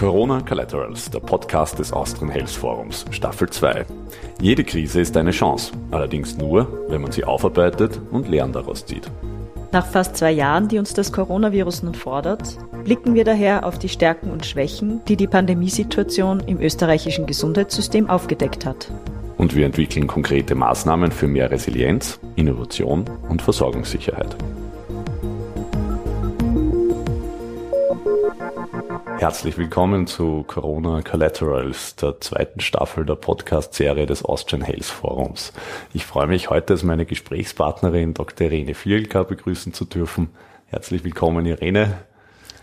Corona Collaterals, der Podcast des Austrian Health Forums, Staffel 2. Jede Krise ist eine Chance, allerdings nur, wenn man sie aufarbeitet und Lehren daraus zieht. Nach fast zwei Jahren, die uns das Coronavirus nun fordert, blicken wir daher auf die Stärken und Schwächen, die die Pandemiesituation im österreichischen Gesundheitssystem aufgedeckt hat. Und wir entwickeln konkrete Maßnahmen für mehr Resilienz, Innovation und Versorgungssicherheit. Herzlich willkommen zu Corona Collaterals, der zweiten Staffel der Podcast-Serie des Austrian Health Forums. Ich freue mich heute als meine Gesprächspartnerin Dr. Irene Fielka begrüßen zu dürfen. Herzlich willkommen, Irene.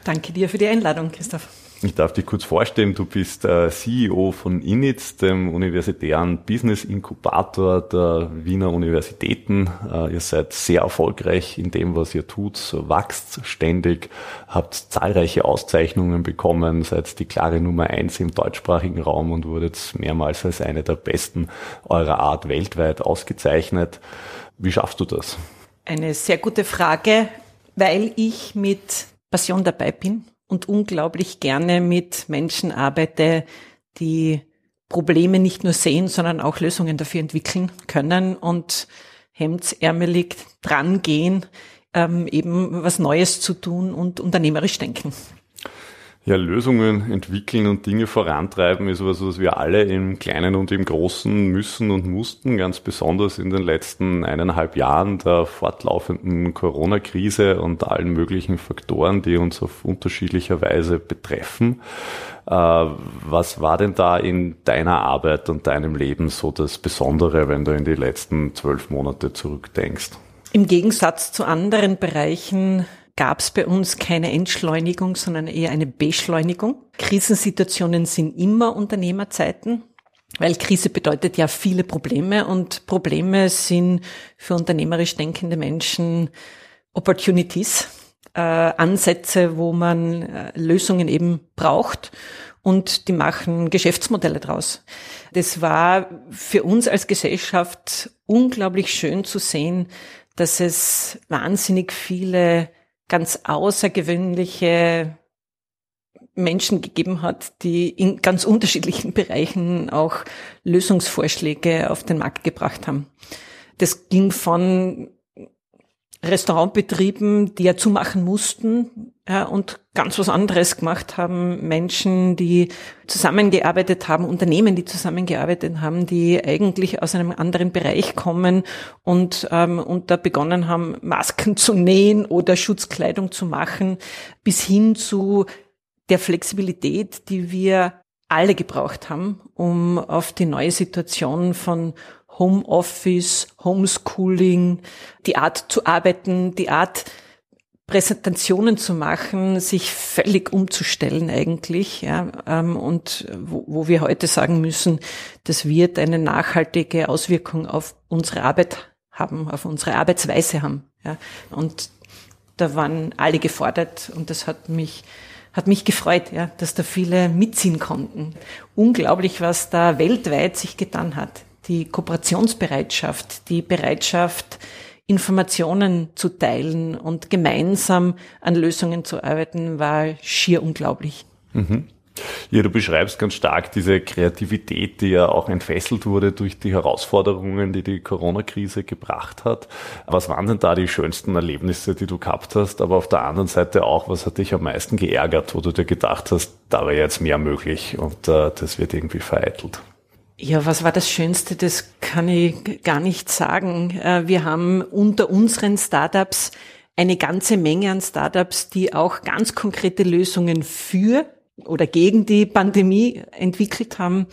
Danke dir für die Einladung, Christoph. Ich darf dich kurz vorstellen, du bist äh, CEO von INITS, dem universitären Business Inkubator der Wiener Universitäten. Äh, ihr seid sehr erfolgreich in dem, was ihr tut, wachst ständig, habt zahlreiche Auszeichnungen bekommen, seid die klare Nummer eins im deutschsprachigen Raum und wurdet mehrmals als eine der besten eurer Art weltweit ausgezeichnet. Wie schaffst du das? Eine sehr gute Frage, weil ich mit Passion dabei bin und unglaublich gerne mit Menschen arbeite, die Probleme nicht nur sehen, sondern auch Lösungen dafür entwickeln können und hemdsärmelig drangehen, ähm, eben was Neues zu tun und unternehmerisch denken. Ja, Lösungen entwickeln und Dinge vorantreiben ist was, was wir alle im Kleinen und im Großen müssen und mussten, ganz besonders in den letzten eineinhalb Jahren der fortlaufenden Corona-Krise und allen möglichen Faktoren, die uns auf unterschiedlicher Weise betreffen. Äh, was war denn da in deiner Arbeit und deinem Leben so das Besondere, wenn du in die letzten zwölf Monate zurückdenkst? Im Gegensatz zu anderen Bereichen gab es bei uns keine Entschleunigung, sondern eher eine Beschleunigung. Krisensituationen sind immer Unternehmerzeiten, weil Krise bedeutet ja viele Probleme und Probleme sind für unternehmerisch denkende Menschen Opportunities, äh, Ansätze, wo man äh, Lösungen eben braucht und die machen Geschäftsmodelle draus. Das war für uns als Gesellschaft unglaublich schön zu sehen, dass es wahnsinnig viele ganz außergewöhnliche Menschen gegeben hat, die in ganz unterschiedlichen Bereichen auch Lösungsvorschläge auf den Markt gebracht haben. Das ging von Restaurantbetrieben, die ja zumachen mussten und ganz was anderes gemacht haben. Menschen, die zusammengearbeitet haben, Unternehmen, die zusammengearbeitet haben, die eigentlich aus einem anderen Bereich kommen und, ähm, und da begonnen haben, Masken zu nähen oder Schutzkleidung zu machen, bis hin zu der Flexibilität, die wir alle gebraucht haben, um auf die neue Situation von Homeoffice, Homeschooling, die Art zu arbeiten, die Art Präsentationen zu machen, sich völlig umzustellen eigentlich, ja, ähm, und wo, wo wir heute sagen müssen, das wird eine nachhaltige Auswirkung auf unsere Arbeit haben, auf unsere Arbeitsweise haben, ja, und da waren alle gefordert und das hat mich hat mich gefreut, ja, dass da viele mitziehen konnten. Unglaublich, was da weltweit sich getan hat die Kooperationsbereitschaft, die Bereitschaft, Informationen zu teilen und gemeinsam an Lösungen zu arbeiten, war schier unglaublich. Mhm. Ja, du beschreibst ganz stark diese Kreativität, die ja auch entfesselt wurde durch die Herausforderungen, die die Corona-Krise gebracht hat. Was waren denn da die schönsten Erlebnisse, die du gehabt hast? Aber auf der anderen Seite auch, was hat dich am meisten geärgert, wo du dir gedacht hast, da wäre jetzt mehr möglich und äh, das wird irgendwie vereitelt? Ja, was war das Schönste? Das kann ich gar nicht sagen. Äh, wir haben unter unseren Startups eine ganze Menge an Startups, die auch ganz konkrete Lösungen für oder gegen die Pandemie entwickelt haben.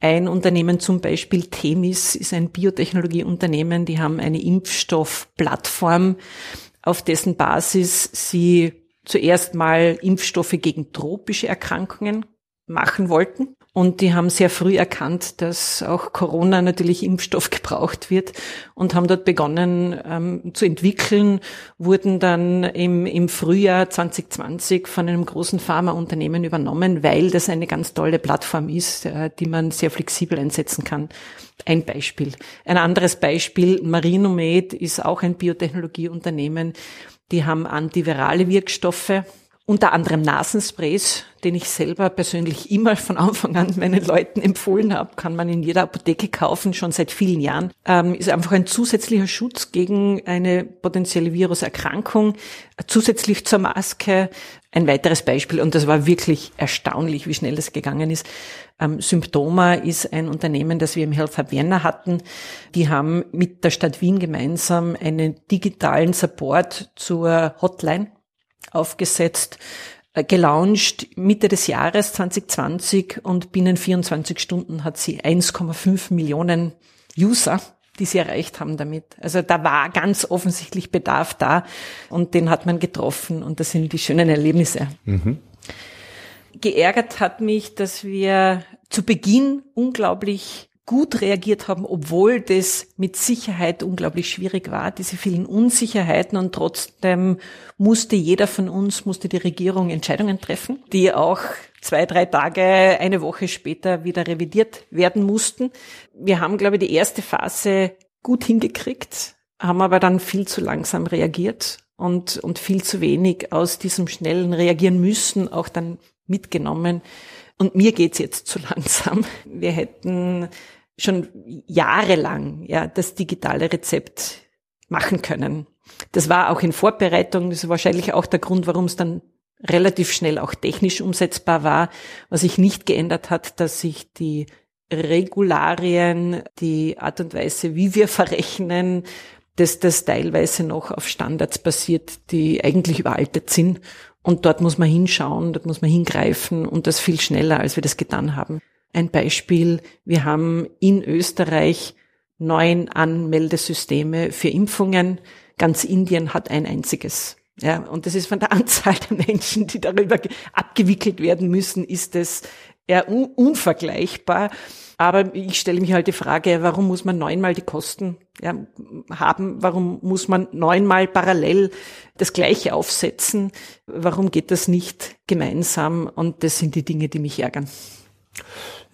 Ein Unternehmen zum Beispiel Themis ist ein Biotechnologieunternehmen, die haben eine Impfstoffplattform, auf dessen Basis sie zuerst mal Impfstoffe gegen tropische Erkrankungen machen wollten und die haben sehr früh erkannt, dass auch Corona natürlich Impfstoff gebraucht wird und haben dort begonnen ähm, zu entwickeln, wurden dann im, im Frühjahr 2020 von einem großen Pharmaunternehmen übernommen, weil das eine ganz tolle Plattform ist, äh, die man sehr flexibel einsetzen kann. Ein Beispiel. Ein anderes Beispiel, Marinomed ist auch ein Biotechnologieunternehmen. Die haben antivirale Wirkstoffe unter anderem Nasensprays, den ich selber persönlich immer von Anfang an meinen Leuten empfohlen habe, kann man in jeder Apotheke kaufen, schon seit vielen Jahren. Ähm, ist einfach ein zusätzlicher Schutz gegen eine potenzielle Viruserkrankung, zusätzlich zur Maske. Ein weiteres Beispiel, und das war wirklich erstaunlich, wie schnell das gegangen ist. Ähm, Symptoma ist ein Unternehmen, das wir im Health Hub Vienna hatten. Die haben mit der Stadt Wien gemeinsam einen digitalen Support zur Hotline aufgesetzt, äh, gelauncht Mitte des Jahres 2020 und binnen 24 Stunden hat sie 1,5 Millionen User die sie erreicht haben damit. Also da war ganz offensichtlich Bedarf da und den hat man getroffen und das sind die schönen Erlebnisse. Mhm. Geärgert hat mich, dass wir zu Beginn unglaublich gut reagiert haben, obwohl das mit Sicherheit unglaublich schwierig war, diese vielen Unsicherheiten und trotzdem musste jeder von uns, musste die Regierung Entscheidungen treffen, die auch zwei, drei Tage, eine Woche später wieder revidiert werden mussten. Wir haben, glaube ich, die erste Phase gut hingekriegt, haben aber dann viel zu langsam reagiert und, und viel zu wenig aus diesem schnellen Reagieren müssen auch dann mitgenommen. Und mir geht's jetzt zu langsam. Wir hätten schon jahrelang ja das digitale Rezept machen können. Das war auch in Vorbereitung, das ist wahrscheinlich auch der Grund, warum es dann relativ schnell auch technisch umsetzbar war. Was sich nicht geändert hat, dass sich die Regularien, die Art und Weise, wie wir verrechnen, dass das teilweise noch auf Standards basiert, die eigentlich überaltet sind. Und dort muss man hinschauen, dort muss man hingreifen und das viel schneller, als wir das getan haben. Ein Beispiel, wir haben in Österreich neun Anmeldesysteme für Impfungen. Ganz Indien hat ein einziges. Ja, und das ist von der Anzahl der Menschen, die darüber abgewickelt werden müssen, ist es eher un unvergleichbar. Aber ich stelle mich halt die Frage, warum muss man neunmal die Kosten ja, haben? Warum muss man neunmal parallel das Gleiche aufsetzen? Warum geht das nicht gemeinsam? Und das sind die Dinge, die mich ärgern.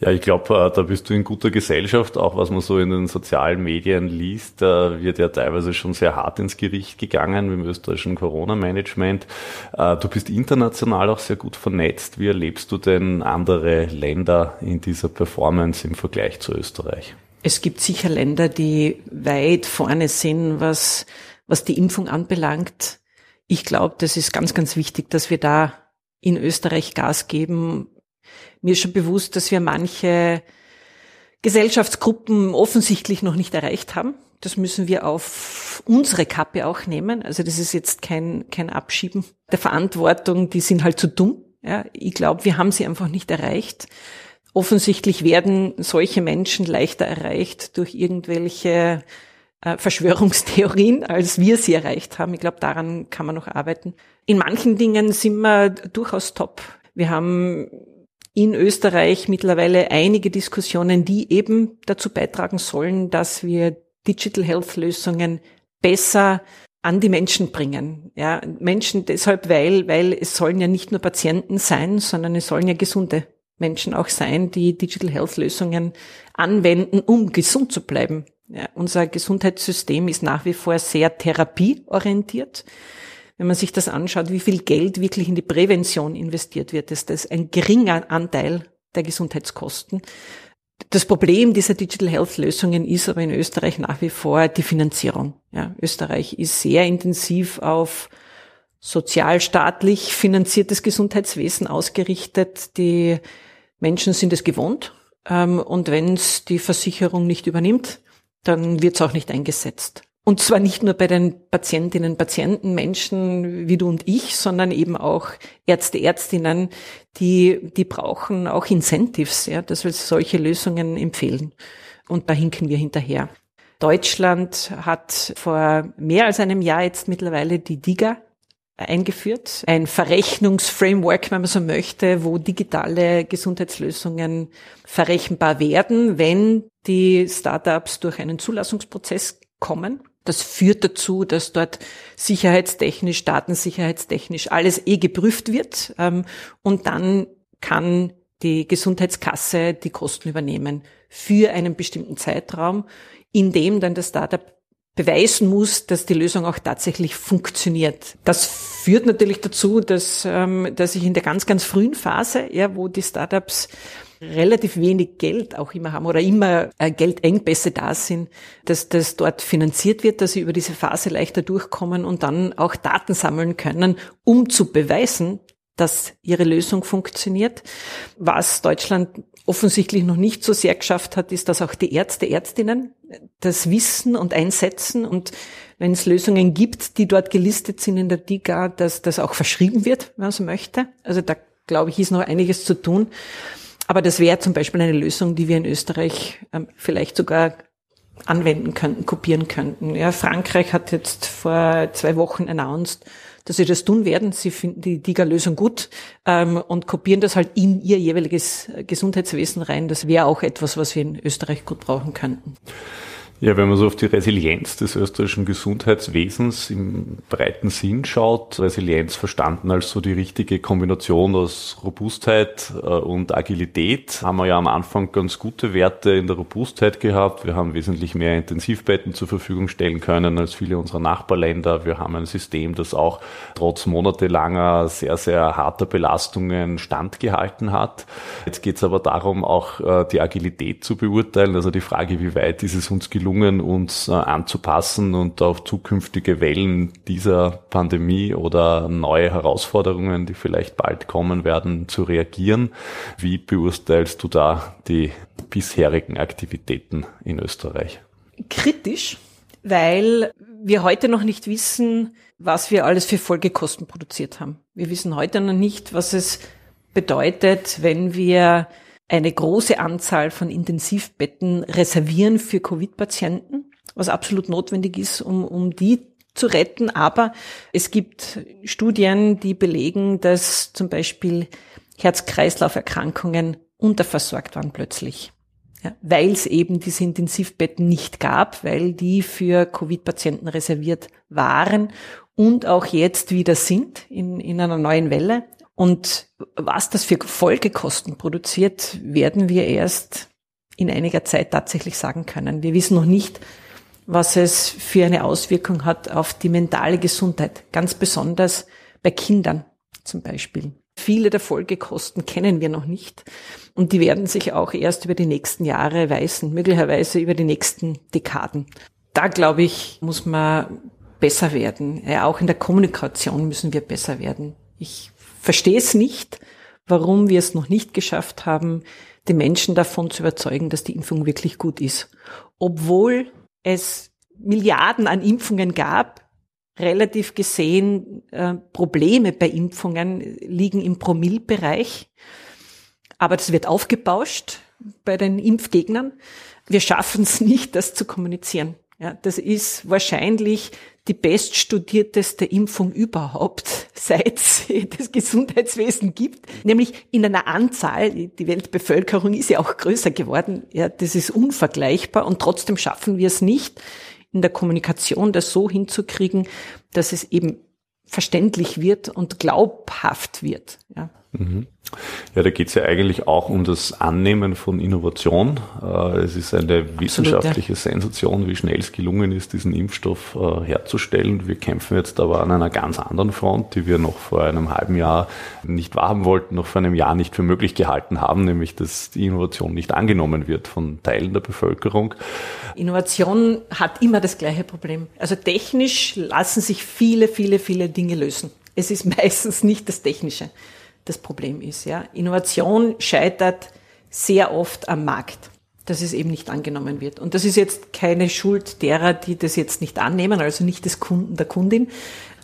Ja, ich glaube, äh, da bist du in guter Gesellschaft, auch was man so in den sozialen Medien liest, da wird ja teilweise schon sehr hart ins Gericht gegangen im österreichischen Corona-Management. Äh, du bist international auch sehr gut vernetzt. Wie erlebst du denn andere Länder in dieser Performance im Vergleich zu Österreich? Es gibt sicher Länder, die weit vorne sind, was, was die Impfung anbelangt. Ich glaube, das ist ganz, ganz wichtig, dass wir da in Österreich Gas geben, mir ist schon bewusst, dass wir manche Gesellschaftsgruppen offensichtlich noch nicht erreicht haben. Das müssen wir auf unsere Kappe auch nehmen. Also das ist jetzt kein, kein Abschieben der Verantwortung. Die sind halt zu dumm. Ja, ich glaube, wir haben sie einfach nicht erreicht. Offensichtlich werden solche Menschen leichter erreicht durch irgendwelche äh, Verschwörungstheorien, als wir sie erreicht haben. Ich glaube, daran kann man noch arbeiten. In manchen Dingen sind wir durchaus top. Wir haben in Österreich mittlerweile einige Diskussionen, die eben dazu beitragen sollen, dass wir Digital Health Lösungen besser an die Menschen bringen. Ja, Menschen deshalb, weil, weil es sollen ja nicht nur Patienten sein, sondern es sollen ja gesunde Menschen auch sein, die Digital Health Lösungen anwenden, um gesund zu bleiben. Ja, unser Gesundheitssystem ist nach wie vor sehr therapieorientiert wenn man sich das anschaut, wie viel Geld wirklich in die Prävention investiert wird, ist das ein geringer Anteil der Gesundheitskosten. Das Problem dieser Digital Health Lösungen ist aber in Österreich nach wie vor die Finanzierung. Ja, Österreich ist sehr intensiv auf sozialstaatlich finanziertes Gesundheitswesen ausgerichtet. Die Menschen sind es gewohnt. Ähm, und wenn es die Versicherung nicht übernimmt, dann wird es auch nicht eingesetzt. Und zwar nicht nur bei den Patientinnen, Patienten, Menschen wie du und ich, sondern eben auch Ärzte, Ärztinnen, die, die brauchen auch Incentives, ja, dass wir solche Lösungen empfehlen. Und da hinken wir hinterher. Deutschland hat vor mehr als einem Jahr jetzt mittlerweile die DIGA eingeführt. Ein Verrechnungsframework, wenn man so möchte, wo digitale Gesundheitslösungen verrechenbar werden, wenn die Startups durch einen Zulassungsprozess kommen. Das führt dazu, dass dort sicherheitstechnisch, datensicherheitstechnisch alles eh geprüft wird ähm, und dann kann die Gesundheitskasse die Kosten übernehmen für einen bestimmten Zeitraum, in dem dann das Startup beweisen muss, dass die Lösung auch tatsächlich funktioniert. Das führt natürlich dazu, dass, ähm, dass ich in der ganz, ganz frühen Phase, ja, wo die Startups relativ wenig Geld auch immer haben oder immer äh, Geldengpässe da sind, dass das dort finanziert wird, dass sie über diese Phase leichter durchkommen und dann auch Daten sammeln können, um zu beweisen, dass ihre Lösung funktioniert. Was Deutschland offensichtlich noch nicht so sehr geschafft hat, ist, dass auch die Ärzte, Ärztinnen das wissen und einsetzen und wenn es Lösungen gibt, die dort gelistet sind in der DIGA, dass das auch verschrieben wird, wenn man so möchte. Also da glaube ich, ist noch einiges zu tun. Aber das wäre zum Beispiel eine Lösung, die wir in Österreich ähm, vielleicht sogar anwenden könnten, kopieren könnten. Ja, Frankreich hat jetzt vor zwei Wochen announced, dass sie das tun werden. Sie finden die DIGA-Lösung gut ähm, und kopieren das halt in ihr jeweiliges Gesundheitswesen rein. Das wäre auch etwas, was wir in Österreich gut brauchen könnten. Ja, wenn man so auf die Resilienz des österreichischen Gesundheitswesens im breiten Sinn schaut, Resilienz verstanden als so die richtige Kombination aus Robustheit äh, und Agilität, haben wir ja am Anfang ganz gute Werte in der Robustheit gehabt. Wir haben wesentlich mehr Intensivbetten zur Verfügung stellen können als viele unserer Nachbarländer. Wir haben ein System, das auch trotz monatelanger, sehr, sehr harter Belastungen standgehalten hat. Jetzt geht es aber darum, auch äh, die Agilität zu beurteilen, also die Frage, wie weit ist es uns gelungen, gelungen, uns äh, anzupassen und auf zukünftige Wellen dieser Pandemie oder neue Herausforderungen, die vielleicht bald kommen werden, zu reagieren. Wie beurteilst du da die bisherigen Aktivitäten in Österreich? Kritisch, weil wir heute noch nicht wissen, was wir alles für Folgekosten produziert haben. Wir wissen heute noch nicht, was es bedeutet, wenn wir eine große Anzahl von Intensivbetten reservieren für Covid-Patienten, was absolut notwendig ist, um, um die zu retten. Aber es gibt Studien, die belegen, dass zum Beispiel Herz-Kreislauf-Erkrankungen unterversorgt waren plötzlich. Ja, weil es eben diese Intensivbetten nicht gab, weil die für Covid-Patienten reserviert waren und auch jetzt wieder sind in, in einer neuen Welle. Und was das für Folgekosten produziert, werden wir erst in einiger Zeit tatsächlich sagen können. Wir wissen noch nicht, was es für eine Auswirkung hat auf die mentale Gesundheit, ganz besonders bei Kindern zum Beispiel. Viele der Folgekosten kennen wir noch nicht und die werden sich auch erst über die nächsten Jahre weisen, möglicherweise über die nächsten Dekaden. Da glaube ich, muss man besser werden. Auch in der Kommunikation müssen wir besser werden. Ich verstehe es nicht, warum wir es noch nicht geschafft haben, die Menschen davon zu überzeugen, dass die Impfung wirklich gut ist. Obwohl es Milliarden an Impfungen gab, relativ gesehen äh, Probleme bei Impfungen liegen im Promillbereich. Aber das wird aufgebauscht bei den Impfgegnern. Wir schaffen es nicht, das zu kommunizieren. Ja, das ist wahrscheinlich die beststudierteste Impfung überhaupt, seit es das Gesundheitswesen gibt, nämlich in einer Anzahl, die Weltbevölkerung ist ja auch größer geworden, ja, das ist unvergleichbar und trotzdem schaffen wir es nicht, in der Kommunikation das so hinzukriegen, dass es eben verständlich wird und glaubhaft wird. Ja. Ja, da geht es ja eigentlich auch um das Annehmen von Innovation. Äh, es ist eine wissenschaftliche Absolut, ja. Sensation, wie schnell es gelungen ist, diesen Impfstoff äh, herzustellen. Wir kämpfen jetzt aber an einer ganz anderen Front, die wir noch vor einem halben Jahr nicht wahrhaben wollten, noch vor einem Jahr nicht für möglich gehalten haben, nämlich dass die Innovation nicht angenommen wird von Teilen der Bevölkerung. Innovation hat immer das gleiche Problem. Also technisch lassen sich viele, viele, viele Dinge lösen. Es ist meistens nicht das Technische das Problem ist. Ja. Innovation scheitert sehr oft am Markt, dass es eben nicht angenommen wird. Und das ist jetzt keine Schuld derer, die das jetzt nicht annehmen, also nicht des Kunden, der Kundin,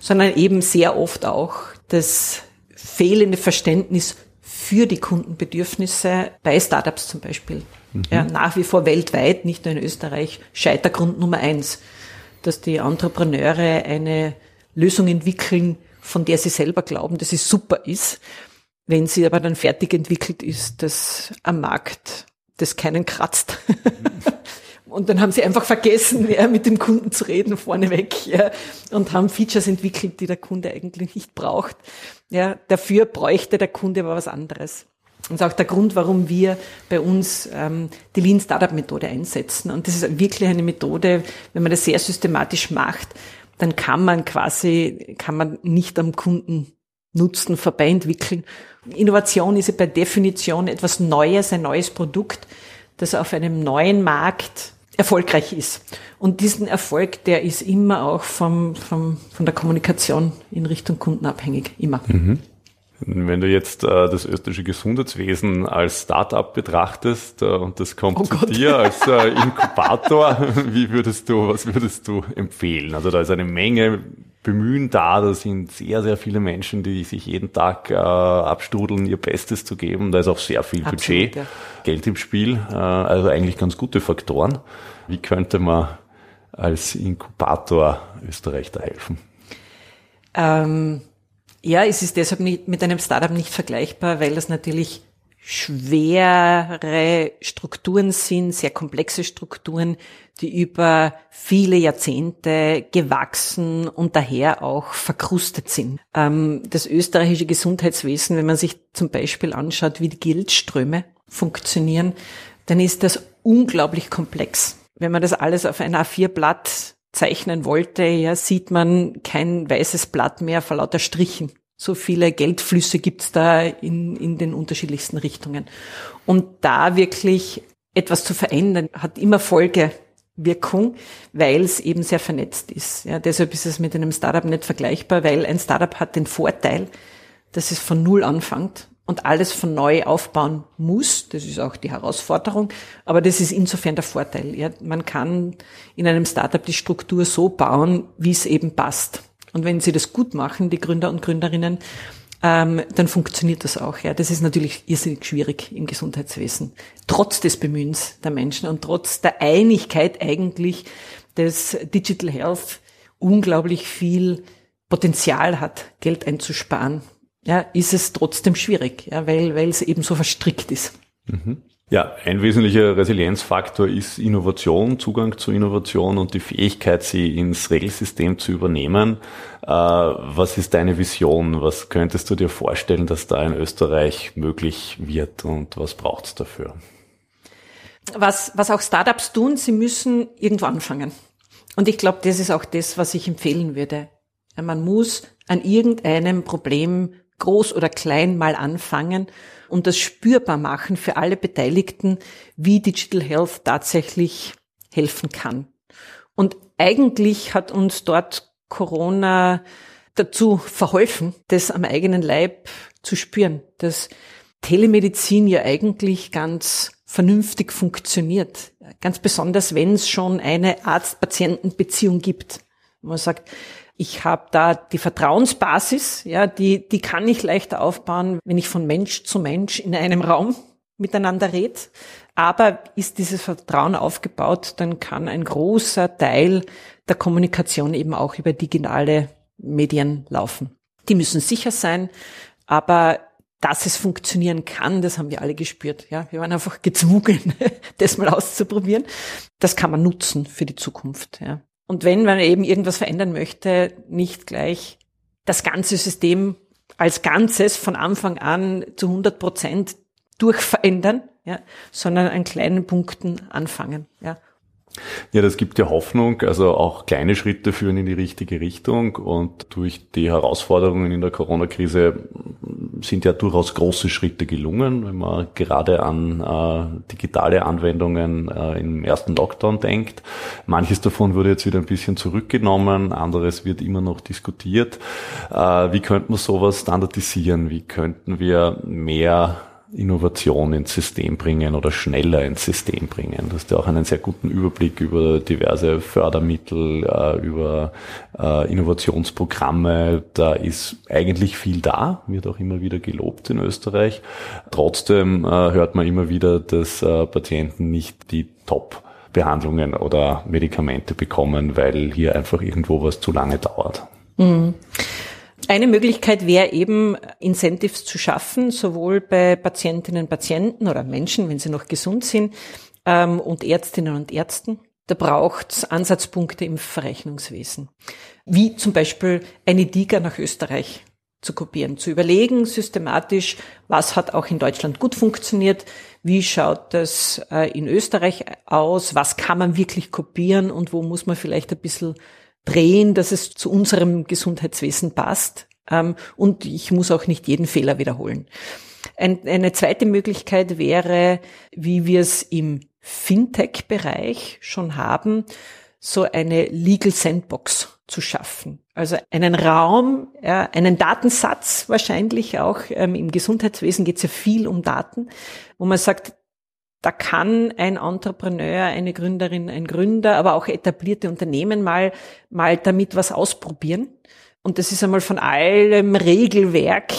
sondern eben sehr oft auch das fehlende Verständnis für die Kundenbedürfnisse bei Startups zum Beispiel. Mhm. Ja, nach wie vor weltweit, nicht nur in Österreich, Scheitergrund Nummer eins, dass die Entrepreneure eine Lösung entwickeln, von der sie selber glauben, dass sie super ist wenn sie aber dann fertig entwickelt ist, das am Markt das keinen kratzt. und dann haben sie einfach vergessen, ja, mit dem Kunden zu reden vorneweg, ja, und haben Features entwickelt, die der Kunde eigentlich nicht braucht. Ja, dafür bräuchte der Kunde aber was anderes. Das ist auch der Grund, warum wir bei uns ähm, die Lean Startup Methode einsetzen. Und das ist wirklich eine Methode, wenn man das sehr systematisch macht, dann kann man quasi, kann man nicht am Kunden Nutzen vorbeientwickeln. Innovation ist ja per Definition etwas Neues, ein neues Produkt, das auf einem neuen Markt erfolgreich ist. Und diesen Erfolg, der ist immer auch vom, vom, von der Kommunikation in Richtung Kunden abhängig, immer. Mhm. Wenn du jetzt äh, das österreichische Gesundheitswesen als Start-up betrachtest äh, und das kommt oh zu Gott. dir als äh, Inkubator, wie würdest du, was würdest du empfehlen? Also da ist eine Menge Bemühen da, da sind sehr, sehr viele Menschen, die sich jeden Tag äh, abstrudeln, ihr Bestes zu geben. Da ist auch sehr viel Absolut, Budget, ja. Geld im Spiel, äh, also eigentlich ganz gute Faktoren. Wie könnte man als Inkubator Österreich da helfen? Ähm ja, es ist deshalb nicht, mit einem Startup nicht vergleichbar, weil das natürlich schwere Strukturen sind, sehr komplexe Strukturen, die über viele Jahrzehnte gewachsen und daher auch verkrustet sind. Ähm, das österreichische Gesundheitswesen, wenn man sich zum Beispiel anschaut, wie die Geldströme funktionieren, dann ist das unglaublich komplex. Wenn man das alles auf ein A4-Blatt zeichnen wollte, ja, sieht man kein weißes Blatt mehr vor lauter Strichen. So viele Geldflüsse gibt's da in, in den unterschiedlichsten Richtungen. Und da wirklich etwas zu verändern, hat immer Folgewirkung, weil es eben sehr vernetzt ist. Ja, deshalb ist es mit einem Startup nicht vergleichbar, weil ein Startup hat den Vorteil, dass es von Null anfängt und alles von neu aufbauen muss. Das ist auch die Herausforderung. Aber das ist insofern der Vorteil. Ja, man kann in einem Startup die Struktur so bauen, wie es eben passt. Und wenn sie das gut machen, die Gründer und Gründerinnen, ähm, dann funktioniert das auch. Ja, das ist natürlich irrsinnig schwierig im Gesundheitswesen. Trotz des Bemühens der Menschen und trotz der Einigkeit eigentlich, dass Digital Health unglaublich viel Potenzial hat, Geld einzusparen ja, ist es trotzdem schwierig, ja, weil, weil es eben so verstrickt ist. Mhm. Ja, ein wesentlicher Resilienzfaktor ist Innovation, Zugang zu Innovation und die Fähigkeit, sie ins Regelsystem zu übernehmen. Äh, was ist deine Vision? Was könntest du dir vorstellen, dass da in Österreich möglich wird und was braucht es dafür? Was, was auch Startups tun, sie müssen irgendwo anfangen. Und ich glaube, das ist auch das, was ich empfehlen würde. Man muss an irgendeinem Problem groß oder klein mal anfangen und das spürbar machen für alle Beteiligten, wie Digital Health tatsächlich helfen kann. Und eigentlich hat uns dort Corona dazu verholfen, das am eigenen Leib zu spüren, dass Telemedizin ja eigentlich ganz vernünftig funktioniert. Ganz besonders, wenn es schon eine Arzt-Patienten-Beziehung gibt. Man sagt, ich habe da die Vertrauensbasis, ja, die, die kann ich leichter aufbauen, wenn ich von Mensch zu Mensch in einem Raum miteinander rede. Aber ist dieses Vertrauen aufgebaut, dann kann ein großer Teil der Kommunikation eben auch über digitale Medien laufen. Die müssen sicher sein, aber dass es funktionieren kann, das haben wir alle gespürt. Ja, wir waren einfach gezwungen, das mal auszuprobieren. Das kann man nutzen für die Zukunft. Ja. Und wenn man eben irgendwas verändern möchte, nicht gleich das ganze System als Ganzes von Anfang an zu 100 Prozent durchverändern, ja, sondern an kleinen Punkten anfangen. Ja. Ja, das gibt ja Hoffnung. Also auch kleine Schritte führen in die richtige Richtung und durch die Herausforderungen in der Corona-Krise sind ja durchaus große Schritte gelungen, wenn man gerade an äh, digitale Anwendungen äh, im ersten Lockdown denkt. Manches davon wurde jetzt wieder ein bisschen zurückgenommen, anderes wird immer noch diskutiert. Äh, wie könnte man sowas standardisieren? Wie könnten wir mehr Innovation ins System bringen oder schneller ins System bringen. Du hast ja auch einen sehr guten Überblick über diverse Fördermittel, äh, über äh, Innovationsprogramme. Da ist eigentlich viel da, wird auch immer wieder gelobt in Österreich. Trotzdem äh, hört man immer wieder, dass Patienten nicht die Top Behandlungen oder Medikamente bekommen, weil hier einfach irgendwo was zu lange dauert. Mhm. Eine Möglichkeit wäre eben, Incentives zu schaffen, sowohl bei Patientinnen und Patienten oder Menschen, wenn sie noch gesund sind, ähm, und Ärztinnen und Ärzten. Da braucht es Ansatzpunkte im Verrechnungswesen. Wie zum Beispiel eine DIGA nach Österreich zu kopieren, zu überlegen systematisch, was hat auch in Deutschland gut funktioniert, wie schaut das äh, in Österreich aus, was kann man wirklich kopieren und wo muss man vielleicht ein bisschen drehen, dass es zu unserem Gesundheitswesen passt. Ähm, und ich muss auch nicht jeden Fehler wiederholen. eine zweite Möglichkeit wäre, wie wir es im Fintech-Bereich schon haben, so eine Legal Sandbox zu schaffen. Also einen Raum, einen Datensatz wahrscheinlich auch. Ähm, Im Gesundheitswesen geht es ja viel um Daten, wo man sagt, da kann ein Entrepreneur, eine Gründerin, ein Gründer, aber auch etablierte Unternehmen mal, mal damit was ausprobieren. Und das ist einmal von allem Regelwerk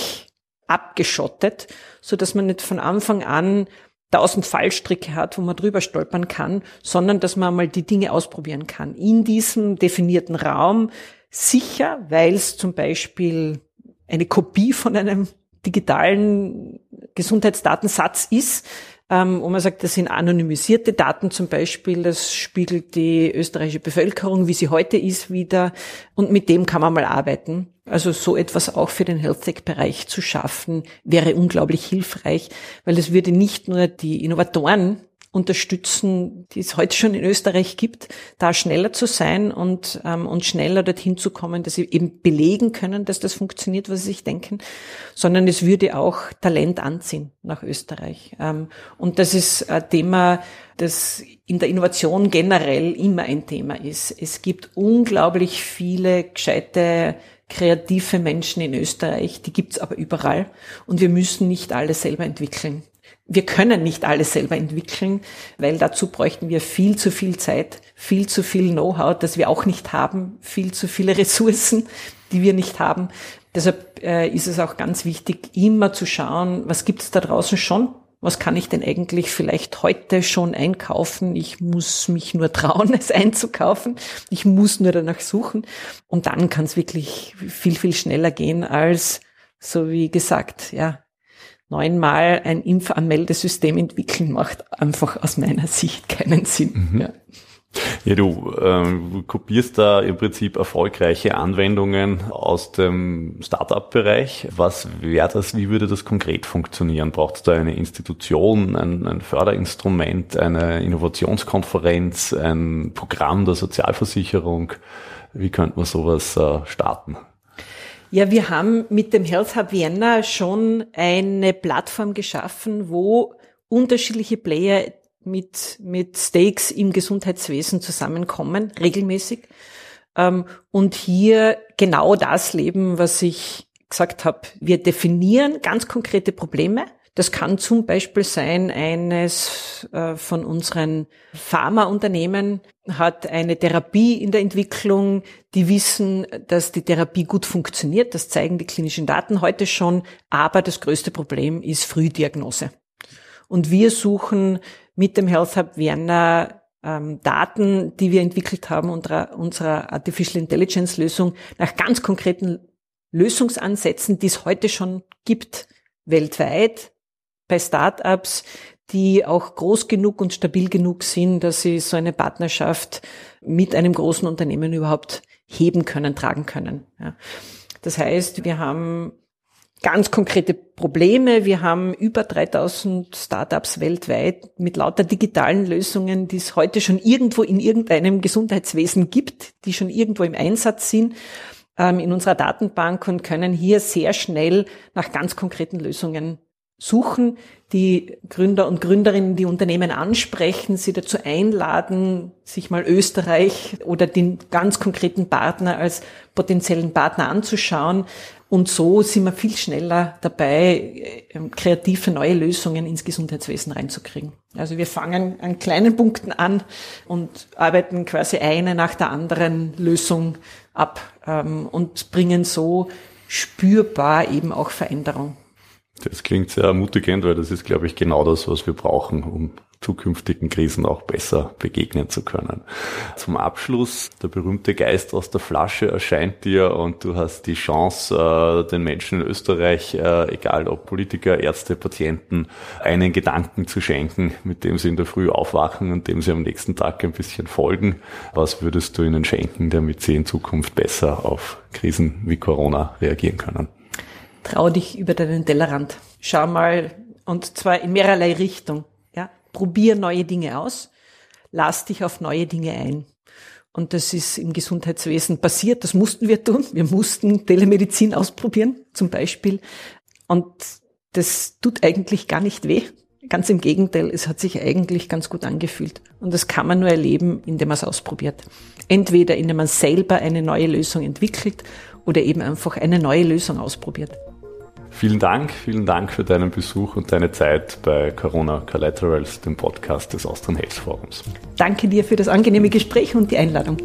abgeschottet, so dass man nicht von Anfang an tausend Fallstricke hat, wo man drüber stolpern kann, sondern dass man mal die Dinge ausprobieren kann. In diesem definierten Raum sicher, weil es zum Beispiel eine Kopie von einem digitalen Gesundheitsdatensatz ist, ähm, wo man sagt, das sind anonymisierte Daten zum Beispiel, das spiegelt die österreichische Bevölkerung, wie sie heute ist, wieder und mit dem kann man mal arbeiten. Also so etwas auch für den Health Tech-Bereich zu schaffen, wäre unglaublich hilfreich, weil es würde nicht nur die Innovatoren unterstützen, die es heute schon in Österreich gibt, da schneller zu sein und, ähm, und schneller dorthin zu kommen, dass sie eben belegen können, dass das funktioniert, was sie sich denken, sondern es würde auch Talent anziehen nach Österreich. Ähm, und das ist ein Thema, das in der Innovation generell immer ein Thema ist. Es gibt unglaublich viele gescheite kreative Menschen in Österreich, die gibt's aber überall und wir müssen nicht alles selber entwickeln wir können nicht alles selber entwickeln, weil dazu bräuchten wir viel zu viel Zeit, viel zu viel Know-how, das wir auch nicht haben, viel zu viele Ressourcen, die wir nicht haben. Deshalb äh, ist es auch ganz wichtig, immer zu schauen, was gibt es da draußen schon? Was kann ich denn eigentlich vielleicht heute schon einkaufen? Ich muss mich nur trauen, es einzukaufen. Ich muss nur danach suchen. Und dann kann es wirklich viel, viel schneller gehen als, so wie gesagt, ja, neunmal ein Impfanmeldesystem entwickeln, macht einfach aus meiner Sicht keinen Sinn. Mhm. Ja. Ja, du ähm, kopierst da im Prinzip erfolgreiche Anwendungen aus dem Startup-Bereich. Was wäre das, wie würde das konkret funktionieren? Braucht es da eine Institution, ein, ein, Förderinstrument, eine Innovationskonferenz, ein Programm der Sozialversicherung? Wie könnte man sowas äh, starten? Ja, wir haben mit dem Health Hub Vienna schon eine Plattform geschaffen, wo unterschiedliche Player mit, mit Stakes im Gesundheitswesen zusammenkommen, regelmäßig. Ähm, und hier genau das leben, was ich gesagt habe. Wir definieren ganz konkrete Probleme das kann zum Beispiel sein, eines äh, von unseren Pharmaunternehmen hat eine Therapie in der Entwicklung, die wissen, dass die Therapie gut funktioniert, das zeigen die klinischen Daten heute schon, aber das größte Problem ist Frühdiagnose. Und wir suchen mit dem Health Hub Vienna ähm, Daten, die wir entwickelt haben, unserer, unserer Artificial Intelligence Lösung, nach ganz konkreten Lösungsansätzen, die es heute schon gibt, weltweit, bei Startups, die auch groß genug und stabil genug sind, dass sie so eine Partnerschaft mit einem großen Unternehmen überhaupt heben können, tragen können. Ja. Das heißt, wir haben ganz konkrete Probleme. Wir haben über 3000 Startups weltweit mit lauter digitalen Lösungen, die es heute schon irgendwo in irgendeinem Gesundheitswesen gibt, die schon irgendwo im Einsatz sind ähm, in unserer Datenbank und können hier sehr schnell nach ganz konkreten Lösungen suchen, die Gründer und Gründerinnen, die Unternehmen ansprechen, sie dazu einladen, sich mal Österreich oder den ganz konkreten Partner als potenziellen Partner anzuschauen. Und so sind wir viel schneller dabei, ähm, kreative neue Lösungen ins Gesundheitswesen reinzukriegen. Also wir fangen an kleinen Punkten an und arbeiten quasi eine nach der anderen Lösung ab ähm, und bringen so spürbar eben auch Veränderung. Das klingt sehr ermutigend, weil das ist, glaube ich, genau das, was wir brauchen, um zukünftigen Krisen auch besser begegnen zu können. Zum Abschluss, der berühmte Geist aus der Flasche erscheint dir und du hast die Chance, äh, den Menschen in Österreich, äh, egal ob Politiker, Ärzte, Patienten, einen Gedanken zu schenken, mit dem sie in der Früh aufwachen und dem sie am nächsten Tag ein bisschen folgen. Was würdest du ihnen schenken, damit sie in Zukunft besser auf Krisen wie Corona reagieren können? Trau dich über deinen Tellerrand. Schau mal, und zwar in mehrerlei Richtung. Ja, probier neue Dinge aus. Lass dich auf neue Dinge ein. Und das ist im Gesundheitswesen passiert. Das mussten wir tun. Wir mussten Telemedizin ausprobieren, zum Beispiel. Und das tut eigentlich gar nicht weh. Ganz im Gegenteil, es hat sich eigentlich ganz gut angefühlt. Und das kann man nur erleben, indem man es ausprobiert. Entweder indem man selber eine neue Lösung entwickelt oder eben einfach eine neue Lösung ausprobiert. Vielen Dank, vielen Dank für deinen Besuch und deine Zeit bei Corona Collaterals, dem Podcast des Austrian Health Forums. Danke dir für das angenehme Gespräch und die Einladung.